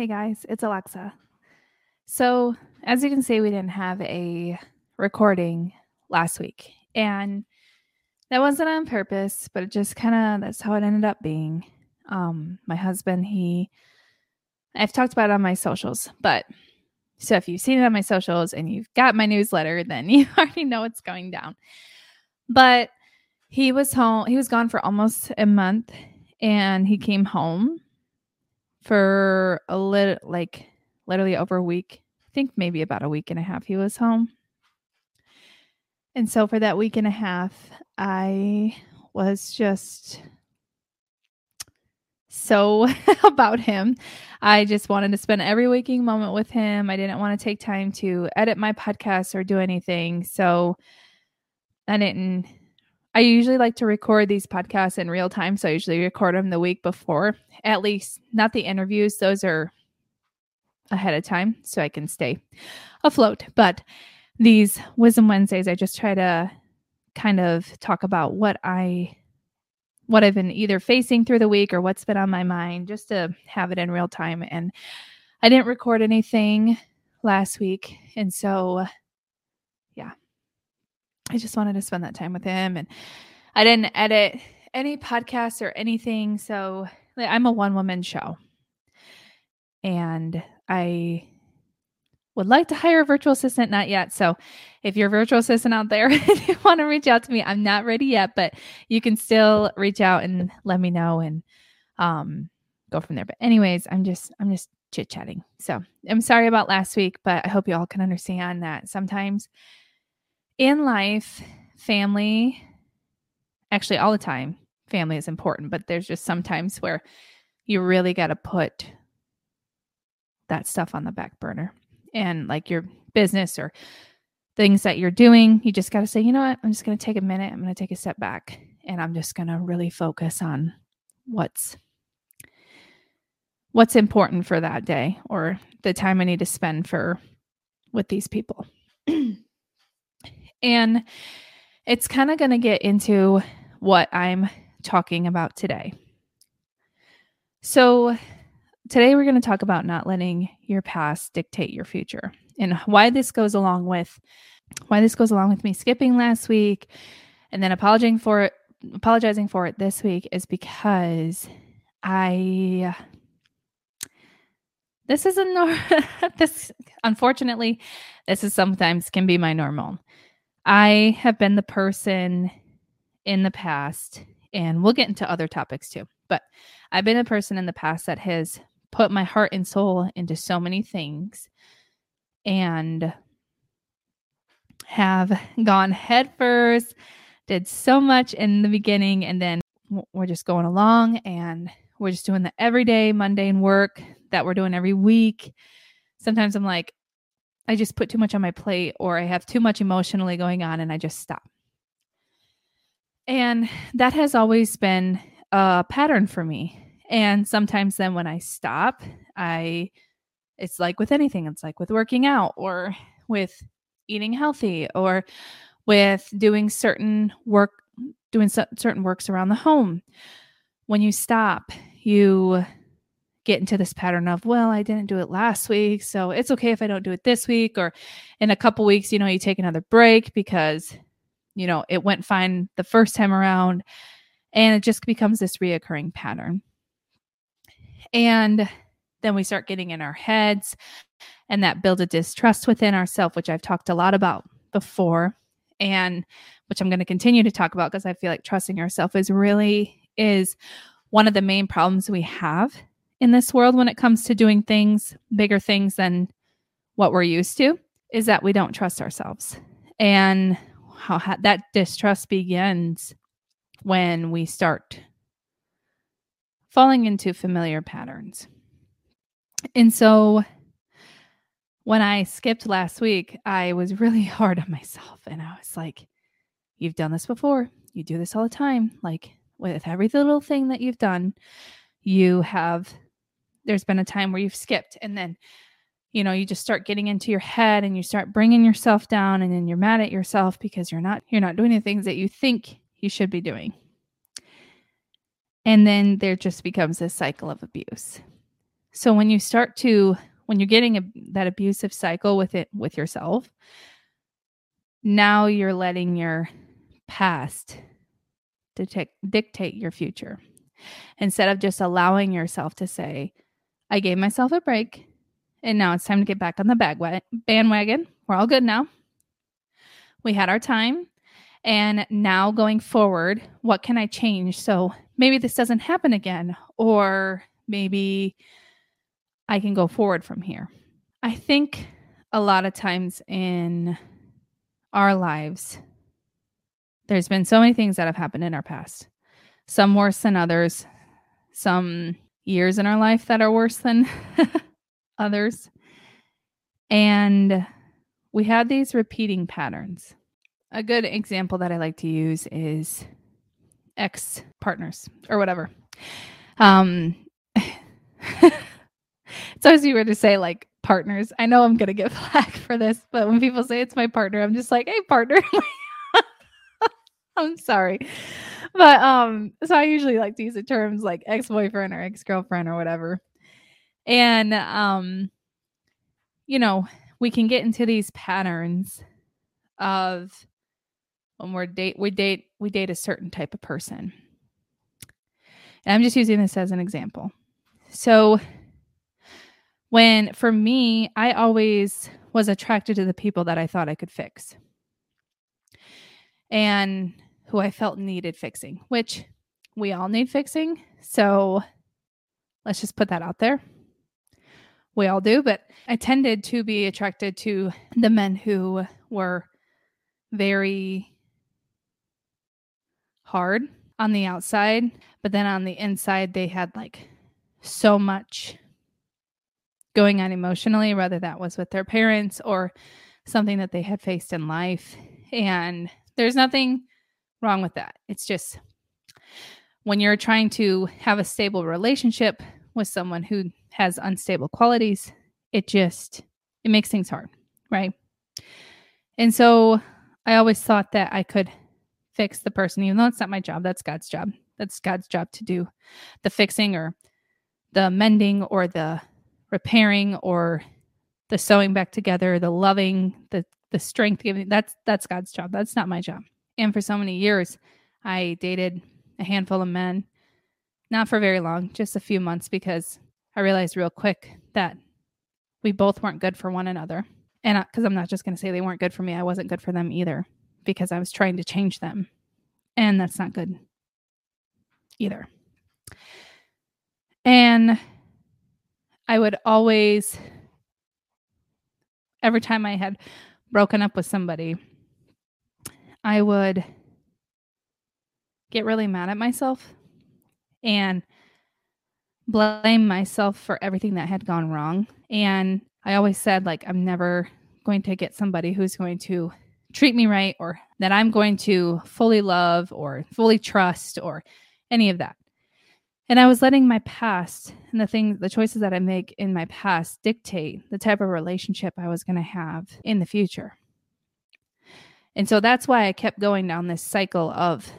Hey guys, it's Alexa. So, as you can see, we didn't have a recording last week. And that wasn't on purpose, but it just kind of that's how it ended up being. Um, my husband, he I've talked about it on my socials, but so if you've seen it on my socials and you've got my newsletter, then you already know what's going down. But he was home, he was gone for almost a month and he came home for a little like literally over a week. I think maybe about a week and a half he was home. And so for that week and a half, I was just so about him. I just wanted to spend every waking moment with him. I didn't want to take time to edit my podcast or do anything. So I didn't I usually like to record these podcasts in real time. So I usually record them the week before, at least not the interviews. Those are ahead of time so I can stay afloat. But these Wisdom Wednesdays, I just try to kind of talk about what I what I've been either facing through the week or what's been on my mind just to have it in real time. And I didn't record anything last week. And so I just wanted to spend that time with him. And I didn't edit any podcasts or anything. So I'm a one woman show. And I would like to hire a virtual assistant, not yet. So if you're a virtual assistant out there and you want to reach out to me, I'm not ready yet, but you can still reach out and let me know and um, go from there. But anyways, I'm just I'm just chit chatting. So I'm sorry about last week, but I hope you all can understand that sometimes in life, family, actually all the time, family is important, but there's just sometimes where you really got to put that stuff on the back burner and like your business or things that you're doing. You just got to say, you know what? I'm just going to take a minute. I'm going to take a step back and I'm just going to really focus on what's what's important for that day or the time I need to spend for with these people. And it's kind of going to get into what I'm talking about today. So, today we're going to talk about not letting your past dictate your future and why this goes along with why this goes along with me skipping last week and then apologizing for it apologizing for it this week is because I this is a nor- this unfortunately this is sometimes can be my normal I have been the person in the past, and we'll get into other topics too, but I've been a person in the past that has put my heart and soul into so many things and have gone headfirst, did so much in the beginning, and then we're just going along and we're just doing the everyday mundane work that we're doing every week. Sometimes I'm like, I just put too much on my plate or I have too much emotionally going on and I just stop. And that has always been a pattern for me. And sometimes then when I stop, I it's like with anything, it's like with working out or with eating healthy or with doing certain work doing certain works around the home. When you stop, you get into this pattern of, well, I didn't do it last week, so it's okay if I don't do it this week or in a couple weeks, you know, you take another break because you know, it went fine the first time around and it just becomes this reoccurring pattern. And then we start getting in our heads and that builds a distrust within ourselves, which I've talked a lot about before and which I'm going to continue to talk about because I feel like trusting ourselves is really is one of the main problems we have in this world when it comes to doing things, bigger things than what we're used to, is that we don't trust ourselves. And how ha- that distrust begins when we start falling into familiar patterns. And so when I skipped last week, I was really hard on myself and I was like, You've done this before. You do this all the time. Like with every little thing that you've done, you have there's been a time where you've skipped and then you know you just start getting into your head and you start bringing yourself down and then you're mad at yourself because you're not you're not doing the things that you think you should be doing. And then there just becomes this cycle of abuse. So when you start to when you're getting a, that abusive cycle with it with yourself, now you're letting your past dictate, dictate your future. Instead of just allowing yourself to say, I gave myself a break and now it's time to get back on the bandwagon. We're all good now. We had our time. And now going forward, what can I change? So maybe this doesn't happen again, or maybe I can go forward from here. I think a lot of times in our lives, there's been so many things that have happened in our past, some worse than others, some years in our life that are worse than others. And we have these repeating patterns. A good example that I like to use is ex partners or whatever. Um, it's always weird to say like partners. I know I'm gonna get flack for this, but when people say it's my partner, I'm just like, hey, partner. I'm sorry. But um, so I usually like to use the terms like ex-boyfriend or ex-girlfriend or whatever. And um, you know, we can get into these patterns of when we're date we date we date a certain type of person. And I'm just using this as an example. So when for me, I always was attracted to the people that I thought I could fix. And who I felt needed fixing, which we all need fixing. So let's just put that out there. We all do, but I tended to be attracted to the men who were very hard on the outside, but then on the inside, they had like so much going on emotionally, whether that was with their parents or something that they had faced in life. And there's nothing wrong with that. It's just when you're trying to have a stable relationship with someone who has unstable qualities, it just it makes things hard, right? And so I always thought that I could fix the person, even though it's not my job. That's God's job. That's God's job to do the fixing or the mending or the repairing or the sewing back together, the loving, the the strength giving. That's that's God's job. That's not my job. And for so many years, I dated a handful of men, not for very long, just a few months, because I realized real quick that we both weren't good for one another. And because I'm not just going to say they weren't good for me, I wasn't good for them either, because I was trying to change them. And that's not good either. And I would always, every time I had broken up with somebody, I would get really mad at myself and blame myself for everything that had gone wrong. And I always said, like, I'm never going to get somebody who's going to treat me right or that I'm going to fully love or fully trust or any of that. And I was letting my past and the things, the choices that I make in my past dictate the type of relationship I was going to have in the future. And so that's why I kept going down this cycle of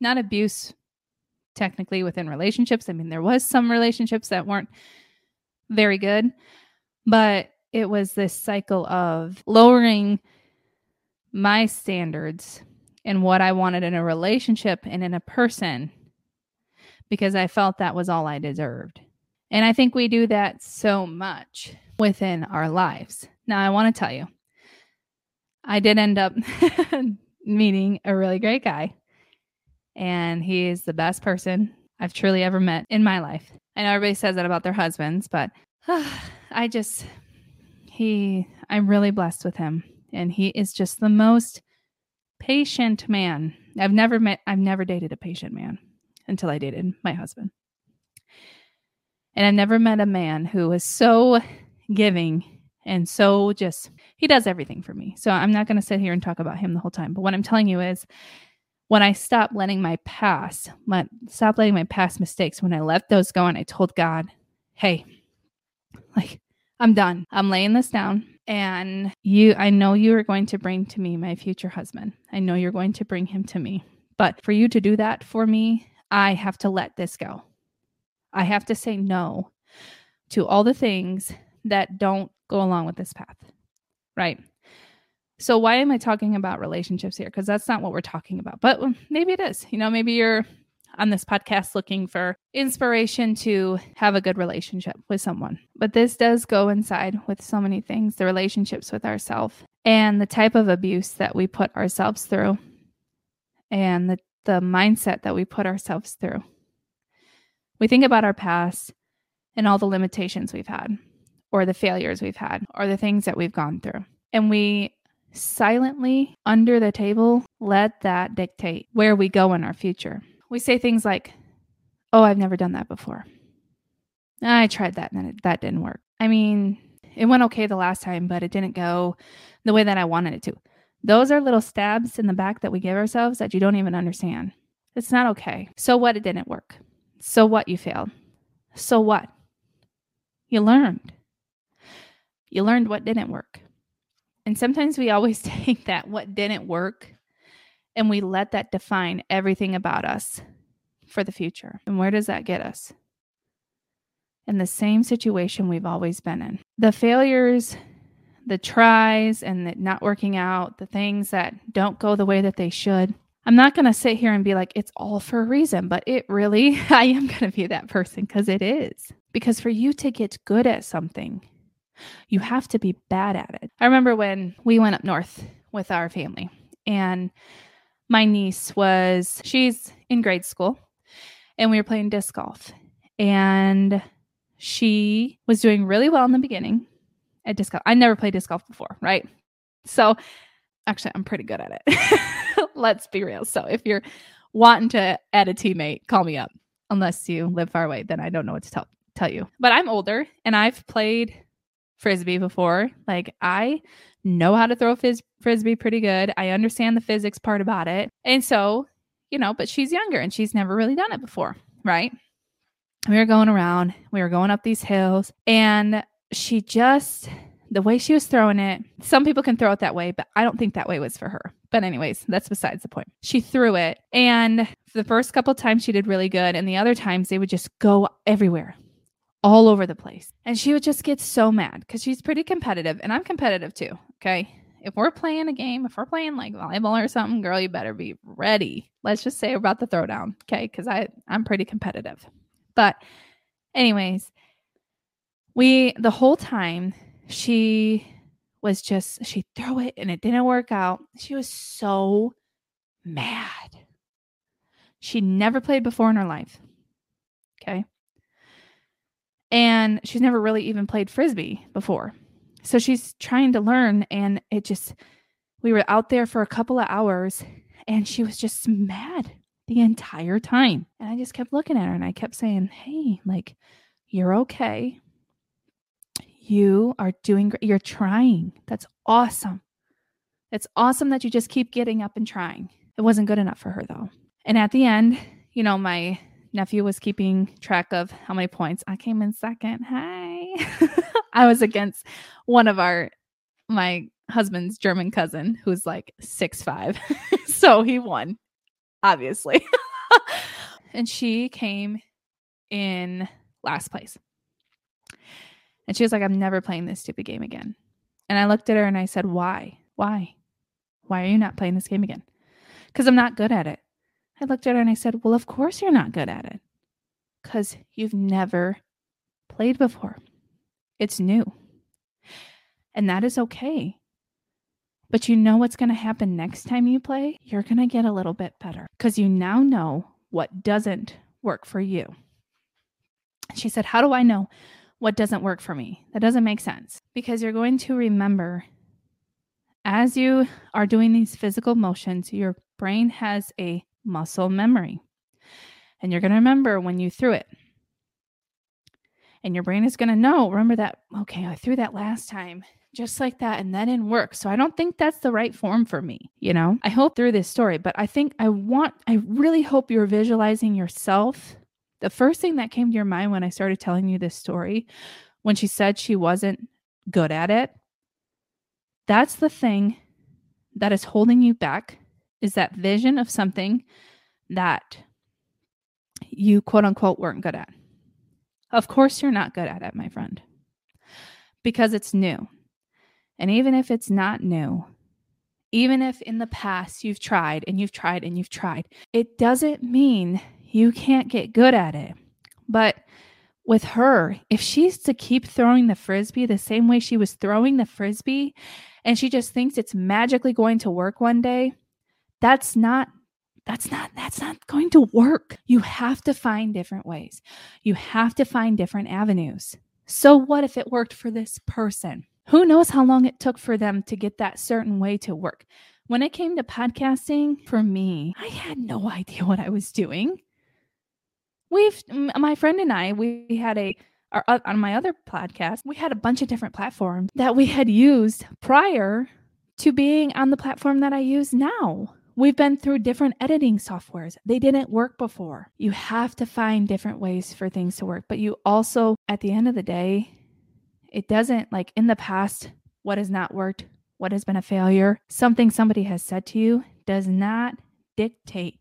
not abuse technically within relationships. I mean, there was some relationships that weren't very good, but it was this cycle of lowering my standards and what I wanted in a relationship and in a person because I felt that was all I deserved. And I think we do that so much within our lives. Now, I want to tell you, I did end up meeting a really great guy. And he is the best person I've truly ever met in my life. I know everybody says that about their husbands, but uh, I just, he, I'm really blessed with him. And he is just the most patient man. I've never met, I've never dated a patient man until I dated my husband. And I've never met a man who was so giving and so just, he does everything for me. So I'm not going to sit here and talk about him the whole time. But what I'm telling you is when I stopped letting my past, my, stop letting my past mistakes, when I let those go and I told God, hey, like, I'm done. I'm laying this down. And you, I know you are going to bring to me my future husband. I know you're going to bring him to me. But for you to do that for me, I have to let this go. I have to say no to all the things that don't go along with this path, right? So, why am I talking about relationships here? Because that's not what we're talking about, but maybe it is. You know, maybe you're on this podcast looking for inspiration to have a good relationship with someone. But this does go inside with so many things the relationships with ourselves and the type of abuse that we put ourselves through and the, the mindset that we put ourselves through. We think about our past and all the limitations we've had, or the failures we've had, or the things that we've gone through. And we silently, under the table, let that dictate where we go in our future. We say things like, Oh, I've never done that before. Ah, I tried that and that didn't work. I mean, it went okay the last time, but it didn't go the way that I wanted it to. Those are little stabs in the back that we give ourselves that you don't even understand. It's not okay. So what? It didn't work. So what? You failed. So what? You learned. You learned what didn't work. And sometimes we always take that what didn't work and we let that define everything about us for the future. And where does that get us? In the same situation we've always been in. The failures, the tries, and the not working out, the things that don't go the way that they should. I'm not going to sit here and be like, it's all for a reason, but it really, I am going to be that person because it is. Because for you to get good at something, you have to be bad at it. I remember when we went up north with our family, and my niece was, she's in grade school, and we were playing disc golf. And she was doing really well in the beginning at disc golf. I never played disc golf before, right? So actually, I'm pretty good at it. Let's be real. So if you're wanting to add a teammate, call me up. Unless you live far away, then I don't know what to tell tell you. But I'm older and I've played frisbee before. Like I know how to throw fizz- frisbee pretty good. I understand the physics part about it. And so, you know, but she's younger and she's never really done it before, right? We were going around, we were going up these hills, and she just the way she was throwing it, some people can throw it that way, but I don't think that way was for her. But, anyways, that's besides the point. She threw it, and the first couple times she did really good, and the other times they would just go everywhere all over the place. And she would just get so mad because she's pretty competitive and I'm competitive too. Okay. If we're playing a game, if we're playing like volleyball or something, girl, you better be ready. Let's just say about the throwdown. Okay. Cause I, I'm pretty competitive. But, anyways, we, the whole time she was just, she'd throw it and it didn't work out. She was so mad. She never played before in her life. Okay and she's never really even played frisbee before. So she's trying to learn and it just we were out there for a couple of hours and she was just mad the entire time. And I just kept looking at her and I kept saying, "Hey, like you're okay. You are doing great. You're trying. That's awesome. It's awesome that you just keep getting up and trying." It wasn't good enough for her though. And at the end, you know, my nephew was keeping track of how many points. I came in second. Hi. I was against one of our my husband's German cousin who's like six five. so he won, obviously. and she came in last place. And she was like, I'm never playing this stupid game again. And I looked at her and I said, Why? Why? Why are you not playing this game again? Because I'm not good at it. I looked at her and I said, Well, of course you're not good at it because you've never played before. It's new. And that is okay. But you know what's going to happen next time you play? You're going to get a little bit better because you now know what doesn't work for you. She said, How do I know what doesn't work for me? That doesn't make sense because you're going to remember as you are doing these physical motions, your brain has a muscle memory. And you're going to remember when you threw it. And your brain is going to know, remember that, okay, I threw that last time just like that and that didn't work. So I don't think that's the right form for me, you know? I hope through this story, but I think I want, I really hope you're visualizing yourself. The first thing that came to your mind when I started telling you this story, when she said she wasn't good at it, that's the thing that is holding you back is that vision of something that you quote unquote weren't good at. Of course, you're not good at it, my friend, because it's new. And even if it's not new, even if in the past you've tried and you've tried and you've tried, it doesn't mean you can't get good at it. But with her, if she's to keep throwing the frisbee the same way she was throwing the frisbee and she just thinks it's magically going to work one day, that's not that's not that's not going to work. You have to find different ways. You have to find different avenues. So what if it worked for this person? Who knows how long it took for them to get that certain way to work? When it came to podcasting, for me, I had no idea what I was doing. We've, my friend and I, we had a, our, uh, on my other podcast, we had a bunch of different platforms that we had used prior to being on the platform that I use now. We've been through different editing softwares. They didn't work before. You have to find different ways for things to work, but you also, at the end of the day, it doesn't like in the past, what has not worked, what has been a failure, something somebody has said to you does not dictate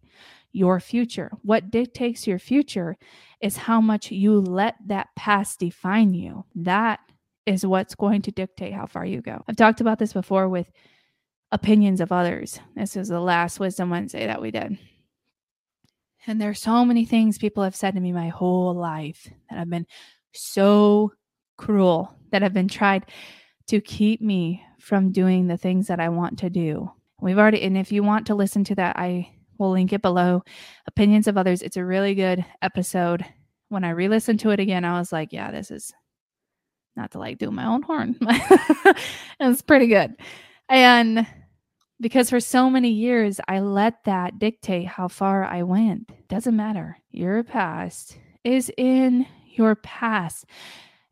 your future. What dictates your future is how much you let that past define you. That is what's going to dictate how far you go. I've talked about this before with opinions of others. This is the last Wisdom Wednesday that we did. And there's so many things people have said to me my whole life that have been so cruel that have been tried to keep me from doing the things that I want to do. We've already, and if you want to listen to that, I will link it below. Opinions of Others. It's a really good episode. When I re listened to it again, I was like, yeah, this is not to like do my own horn. it was pretty good. And because for so many years, I let that dictate how far I went. Doesn't matter. Your past is in your past.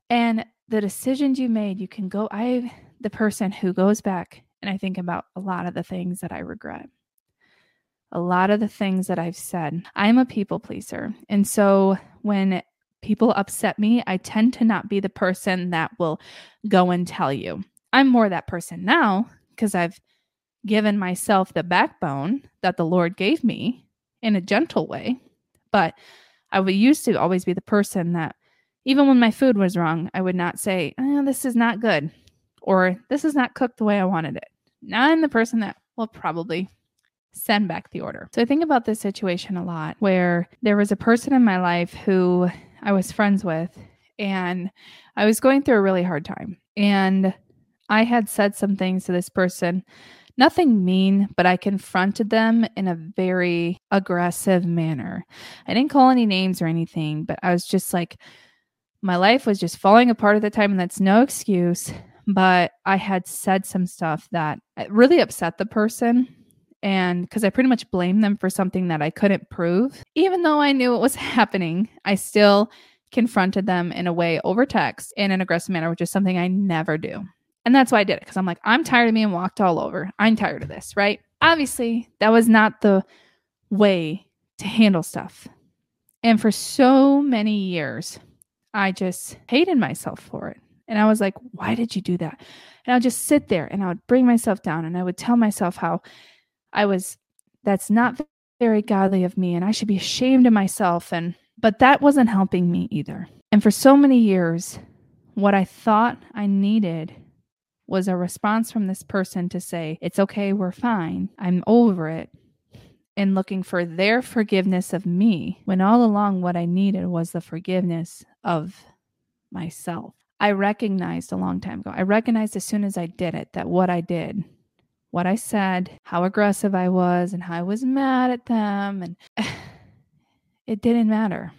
And the decisions you made, you can go. I, the person who goes back and I think about a lot of the things that I regret, a lot of the things that I've said. I'm a people pleaser. And so when people upset me, I tend to not be the person that will go and tell you. I'm more that person now because I've given myself the backbone that the Lord gave me in a gentle way. But I used to always be the person that even when my food was wrong, I would not say, oh, this is not good or this is not cooked the way I wanted it. Now I'm the person that will probably send back the order. So I think about this situation a lot where there was a person in my life who I was friends with and I was going through a really hard time. And I had said some things to this person, nothing mean, but I confronted them in a very aggressive manner. I didn't call any names or anything, but I was just like, my life was just falling apart at the time, and that's no excuse. But I had said some stuff that uh, really upset the person. And because I pretty much blamed them for something that I couldn't prove, even though I knew it was happening, I still confronted them in a way over text in an aggressive manner, which is something I never do. And that's why I did it because I'm like, I'm tired of being walked all over. I'm tired of this, right? Obviously, that was not the way to handle stuff. And for so many years, I just hated myself for it. And I was like, why did you do that? And I'd just sit there and I would bring myself down and I would tell myself how I was, that's not very godly of me and I should be ashamed of myself. And, but that wasn't helping me either. And for so many years, what I thought I needed was a response from this person to say, It's okay, we're fine, I'm over it, and looking for their forgiveness of me, when all along what I needed was the forgiveness of myself. I recognized a long time ago, I recognized as soon as I did it that what I did, what I said, how aggressive I was, and how I was mad at them, and it didn't matter.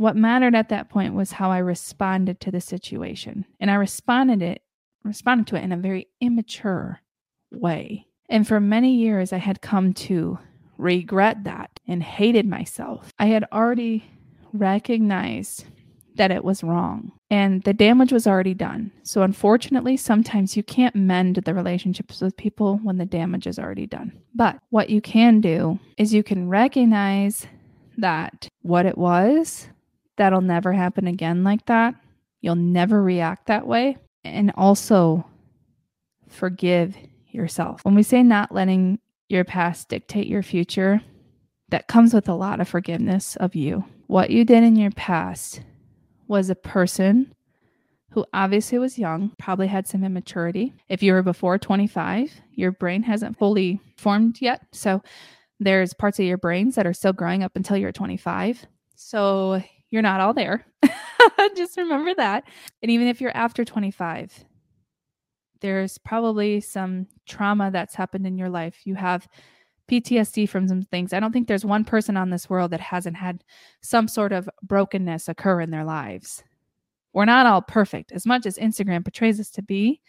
What mattered at that point was how I responded to the situation. And I responded it responded to it in a very immature way. And for many years I had come to regret that and hated myself. I had already recognized that it was wrong and the damage was already done. So, unfortunately, sometimes you can't mend the relationships with people when the damage is already done. But what you can do is you can recognize that what it was That'll never happen again like that. You'll never react that way. And also forgive yourself. When we say not letting your past dictate your future, that comes with a lot of forgiveness of you. what you did in your past was a person who obviously was young, probably had some immaturity. If you were before 25, your brain hasn't fully formed yet. So there's parts of your brains that are still growing up until you're 25. So you're not all there. Just remember that. And even if you're after 25, there's probably some trauma that's happened in your life. You have PTSD from some things. I don't think there's one person on this world that hasn't had some sort of brokenness occur in their lives. We're not all perfect. As much as Instagram portrays us to be,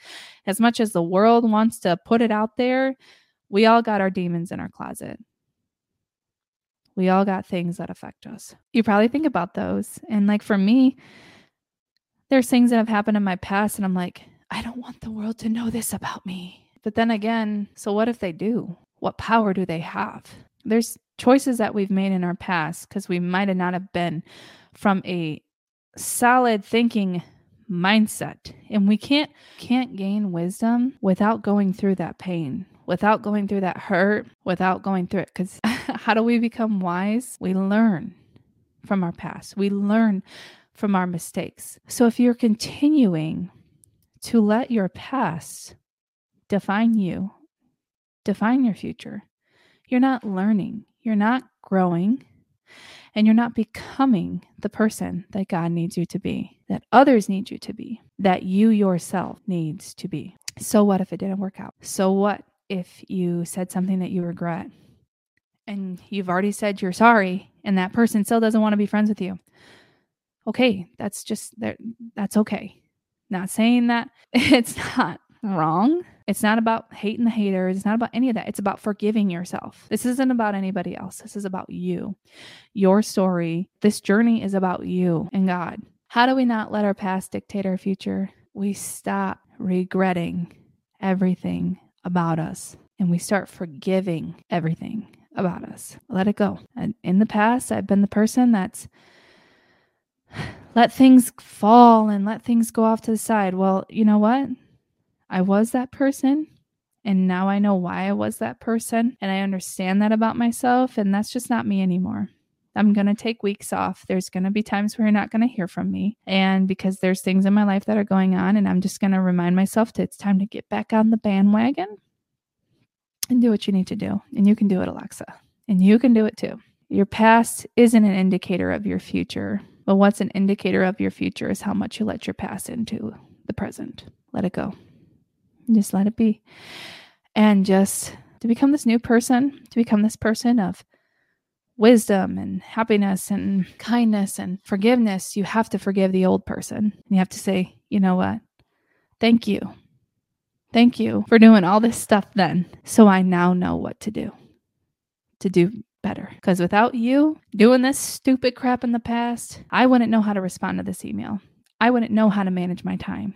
as much as the world wants to put it out there, we all got our demons in our closet. We all got things that affect us. You probably think about those. And like for me, there's things that have happened in my past, and I'm like, I don't want the world to know this about me. But then again, so what if they do? What power do they have? There's choices that we've made in our past because we might have not have been from a solid thinking mindset and we can't can't gain wisdom without going through that pain without going through that hurt without going through it cuz how do we become wise? We learn from our past. We learn from our mistakes. So if you're continuing to let your past define you define your future you're not learning. You're not growing and you're not becoming the person that God needs you to be, that others need you to be, that you yourself needs to be. So what if it didn't work out? So what if you said something that you regret and you've already said you're sorry and that person still doesn't want to be friends with you? Okay, that's just that's okay. Not saying that it's not wrong. It's not about hating the haters. It's not about any of that. It's about forgiving yourself. This isn't about anybody else. This is about you, your story. This journey is about you and God. How do we not let our past dictate our future? We stop regretting everything about us and we start forgiving everything about us. Let it go. And in the past, I've been the person that's let things fall and let things go off to the side. Well, you know what? I was that person. And now I know why I was that person. And I understand that about myself. And that's just not me anymore. I'm going to take weeks off. There's going to be times where you're not going to hear from me. And because there's things in my life that are going on, and I'm just going to remind myself that it's time to get back on the bandwagon and do what you need to do. And you can do it, Alexa. And you can do it too. Your past isn't an indicator of your future, but what's an indicator of your future is how much you let your past into the present. Let it go. Just let it be. And just to become this new person, to become this person of wisdom and happiness and kindness and forgiveness, you have to forgive the old person. You have to say, you know what? Thank you. Thank you for doing all this stuff then. So I now know what to do to do better. Because without you doing this stupid crap in the past, I wouldn't know how to respond to this email. I wouldn't know how to manage my time.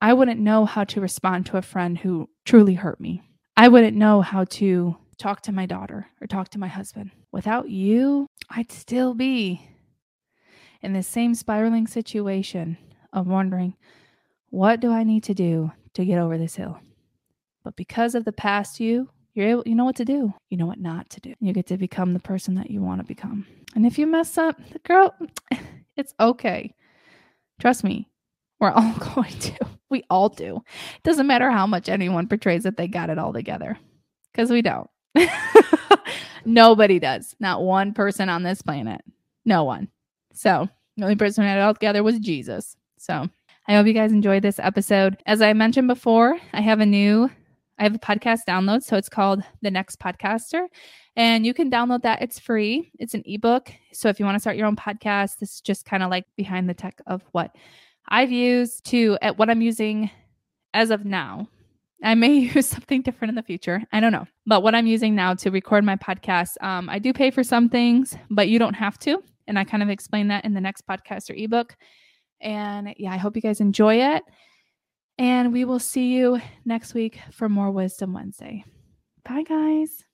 I wouldn't know how to respond to a friend who truly hurt me. I wouldn't know how to talk to my daughter or talk to my husband. Without you, I'd still be in the same spiraling situation of wondering, what do I need to do to get over this hill? But because of the past you, you're able, you know what to do. You know what not to do. You get to become the person that you want to become. And if you mess up, girl, it's okay. Trust me, we're all going to. We all do. It doesn't matter how much anyone portrays that they got it all together because we don't. Nobody does. Not one person on this planet. No one. So the only person who had it all together was Jesus. So I hope you guys enjoyed this episode. As I mentioned before, I have a new I have a podcast download. So it's called The Next Podcaster. And you can download that. It's free. It's an ebook. So if you want to start your own podcast, this is just kind of like behind the tech of what I've used to at what I'm using as of now. I may use something different in the future. I don't know. But what I'm using now to record my podcast, um, I do pay for some things, but you don't have to. And I kind of explain that in the next Podcaster ebook. And yeah, I hope you guys enjoy it. And we will see you next week for more Wisdom Wednesday. Bye, guys.